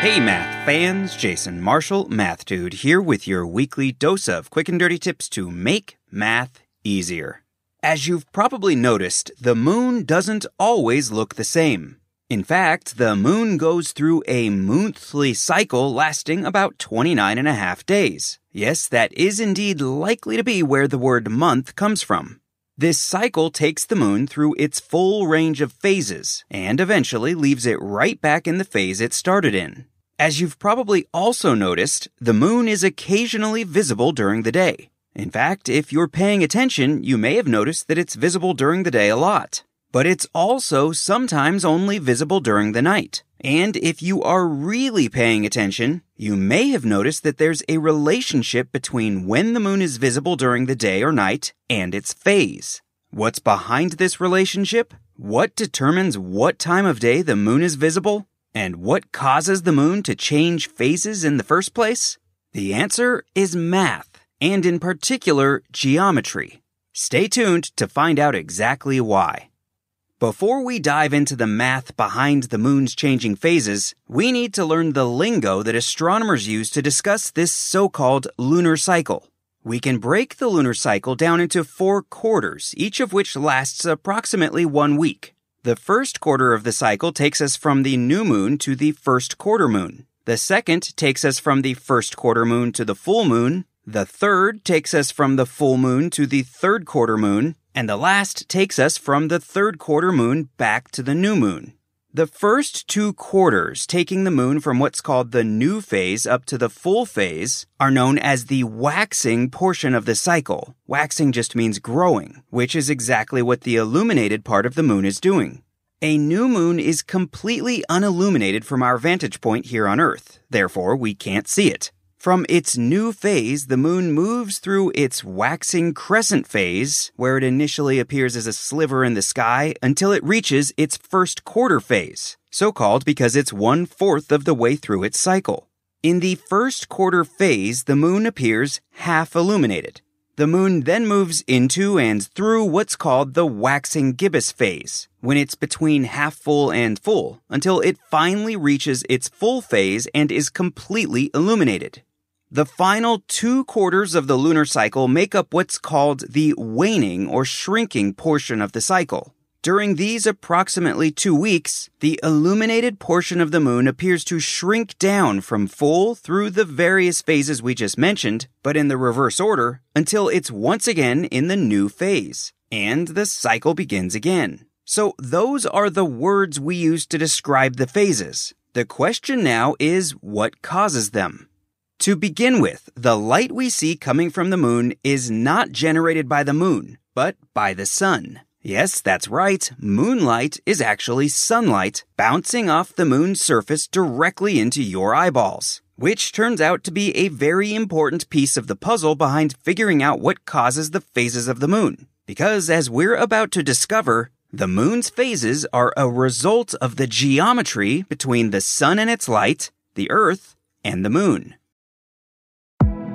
Hey, math fans, Jason Marshall, Math Dude, here with your weekly dose of quick and dirty tips to make math easier. As you've probably noticed, the moon doesn't always look the same. In fact, the moon goes through a monthly cycle lasting about 29 and a half days. Yes, that is indeed likely to be where the word month comes from. This cycle takes the moon through its full range of phases and eventually leaves it right back in the phase it started in. As you've probably also noticed, the moon is occasionally visible during the day. In fact, if you're paying attention, you may have noticed that it's visible during the day a lot. But it's also sometimes only visible during the night. And if you are really paying attention, you may have noticed that there's a relationship between when the moon is visible during the day or night and its phase. What's behind this relationship? What determines what time of day the moon is visible? And what causes the moon to change phases in the first place? The answer is math, and in particular, geometry. Stay tuned to find out exactly why. Before we dive into the math behind the moon's changing phases, we need to learn the lingo that astronomers use to discuss this so called lunar cycle. We can break the lunar cycle down into four quarters, each of which lasts approximately one week. The first quarter of the cycle takes us from the new moon to the first quarter moon. The second takes us from the first quarter moon to the full moon. The third takes us from the full moon to the third quarter moon. And the last takes us from the third quarter moon back to the new moon. The first two quarters, taking the moon from what's called the new phase up to the full phase, are known as the waxing portion of the cycle. Waxing just means growing, which is exactly what the illuminated part of the moon is doing. A new moon is completely unilluminated from our vantage point here on Earth, therefore we can't see it. From its new phase, the moon moves through its waxing crescent phase, where it initially appears as a sliver in the sky, until it reaches its first quarter phase, so called because it's one fourth of the way through its cycle. In the first quarter phase, the moon appears half illuminated. The moon then moves into and through what's called the waxing gibbous phase, when it's between half full and full, until it finally reaches its full phase and is completely illuminated. The final two quarters of the lunar cycle make up what's called the waning or shrinking portion of the cycle. During these approximately two weeks, the illuminated portion of the moon appears to shrink down from full through the various phases we just mentioned, but in the reverse order, until it's once again in the new phase. And the cycle begins again. So those are the words we use to describe the phases. The question now is what causes them? To begin with, the light we see coming from the moon is not generated by the moon, but by the sun. Yes, that's right. Moonlight is actually sunlight bouncing off the moon's surface directly into your eyeballs, which turns out to be a very important piece of the puzzle behind figuring out what causes the phases of the moon. Because as we're about to discover, the moon's phases are a result of the geometry between the sun and its light, the earth, and the moon.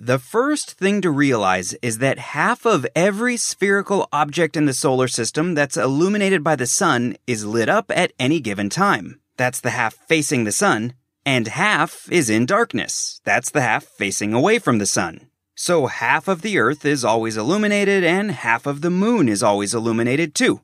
The first thing to realize is that half of every spherical object in the solar system that's illuminated by the sun is lit up at any given time. That's the half facing the sun. And half is in darkness. That's the half facing away from the sun. So half of the Earth is always illuminated and half of the moon is always illuminated too.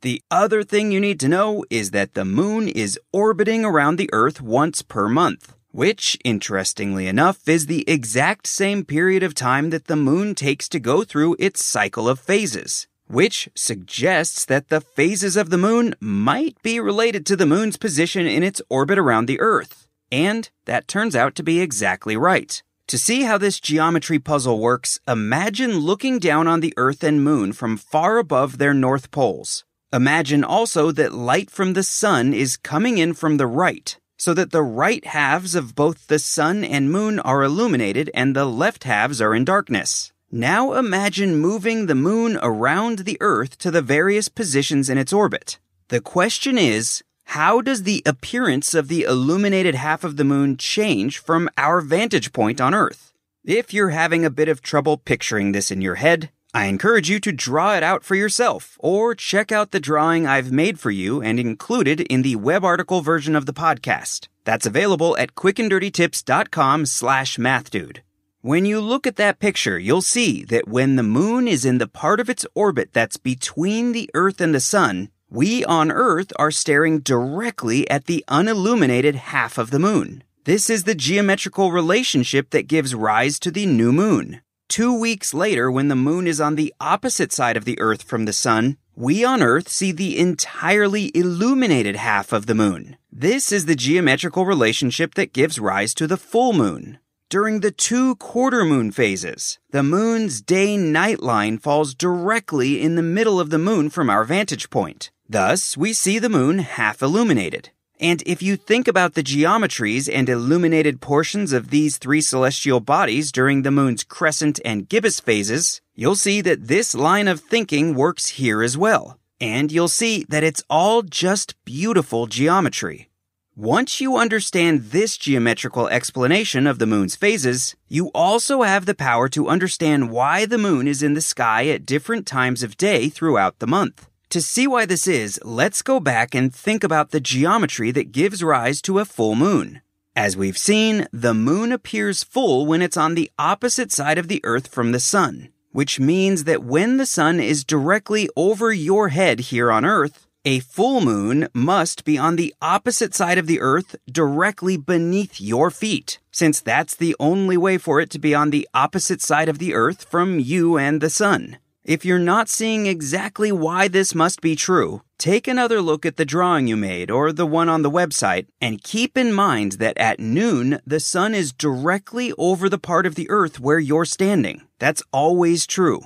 The other thing you need to know is that the moon is orbiting around the Earth once per month, which, interestingly enough, is the exact same period of time that the moon takes to go through its cycle of phases, which suggests that the phases of the moon might be related to the moon's position in its orbit around the Earth. And that turns out to be exactly right. To see how this geometry puzzle works, imagine looking down on the Earth and Moon from far above their north poles. Imagine also that light from the sun is coming in from the right, so that the right halves of both the sun and moon are illuminated and the left halves are in darkness. Now imagine moving the moon around the earth to the various positions in its orbit. The question is, how does the appearance of the illuminated half of the moon change from our vantage point on earth? If you're having a bit of trouble picturing this in your head, I encourage you to draw it out for yourself or check out the drawing I've made for you and included in the web article version of the podcast. That's available at quickanddirtytips.com slash mathdude. When you look at that picture, you'll see that when the moon is in the part of its orbit that's between the Earth and the Sun, we on Earth are staring directly at the unilluminated half of the moon. This is the geometrical relationship that gives rise to the new moon. Two weeks later, when the moon is on the opposite side of the Earth from the sun, we on Earth see the entirely illuminated half of the moon. This is the geometrical relationship that gives rise to the full moon. During the two quarter moon phases, the moon's day night line falls directly in the middle of the moon from our vantage point. Thus, we see the moon half illuminated. And if you think about the geometries and illuminated portions of these three celestial bodies during the moon's crescent and gibbous phases, you'll see that this line of thinking works here as well. And you'll see that it's all just beautiful geometry. Once you understand this geometrical explanation of the moon's phases, you also have the power to understand why the moon is in the sky at different times of day throughout the month. To see why this is, let's go back and think about the geometry that gives rise to a full moon. As we've seen, the moon appears full when it's on the opposite side of the Earth from the sun, which means that when the sun is directly over your head here on Earth, a full moon must be on the opposite side of the Earth directly beneath your feet, since that's the only way for it to be on the opposite side of the Earth from you and the sun. If you're not seeing exactly why this must be true, take another look at the drawing you made or the one on the website and keep in mind that at noon, the sun is directly over the part of the earth where you're standing. That's always true.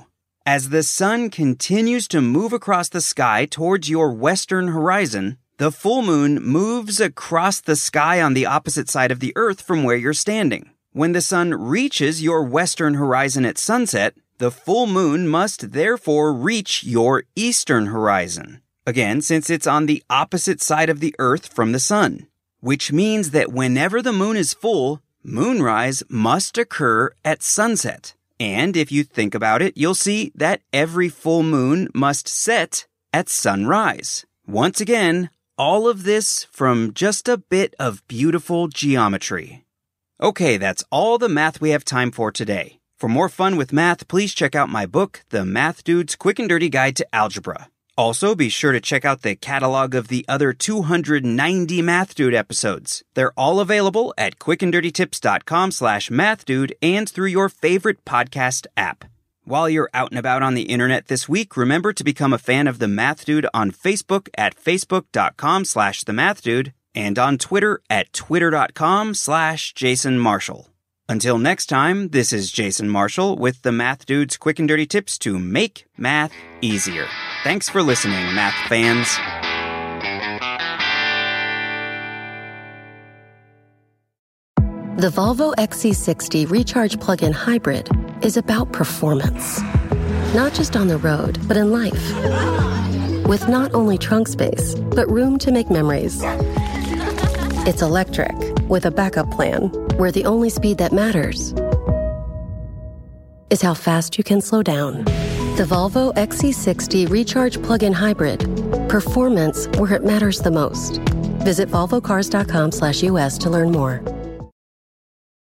As the sun continues to move across the sky towards your western horizon, the full moon moves across the sky on the opposite side of the earth from where you're standing. When the sun reaches your western horizon at sunset, the full moon must therefore reach your eastern horizon. Again, since it's on the opposite side of the Earth from the sun. Which means that whenever the moon is full, moonrise must occur at sunset. And if you think about it, you'll see that every full moon must set at sunrise. Once again, all of this from just a bit of beautiful geometry. Okay, that's all the math we have time for today. For more fun with math, please check out my book, The Math Dude's Quick and Dirty Guide to Algebra. Also, be sure to check out the catalog of the other 290 Math Dude episodes. They're all available at quickanddirtytips.com slash mathdude and through your favorite podcast app. While you're out and about on the internet this week, remember to become a fan of The Math Dude on Facebook at facebook.com slash the math dude and on Twitter at twitter.com slash Jason Marshall. Until next time, this is Jason Marshall with the Math Dude's quick and dirty tips to make math easier. Thanks for listening, math fans. The Volvo XC60 Recharge Plug in Hybrid is about performance, not just on the road, but in life. With not only trunk space, but room to make memories. It's electric with a backup plan where the only speed that matters is how fast you can slow down. The Volvo XC60 Recharge Plug-in Hybrid. Performance where it matters the most. Visit volvocars.com/us to learn more.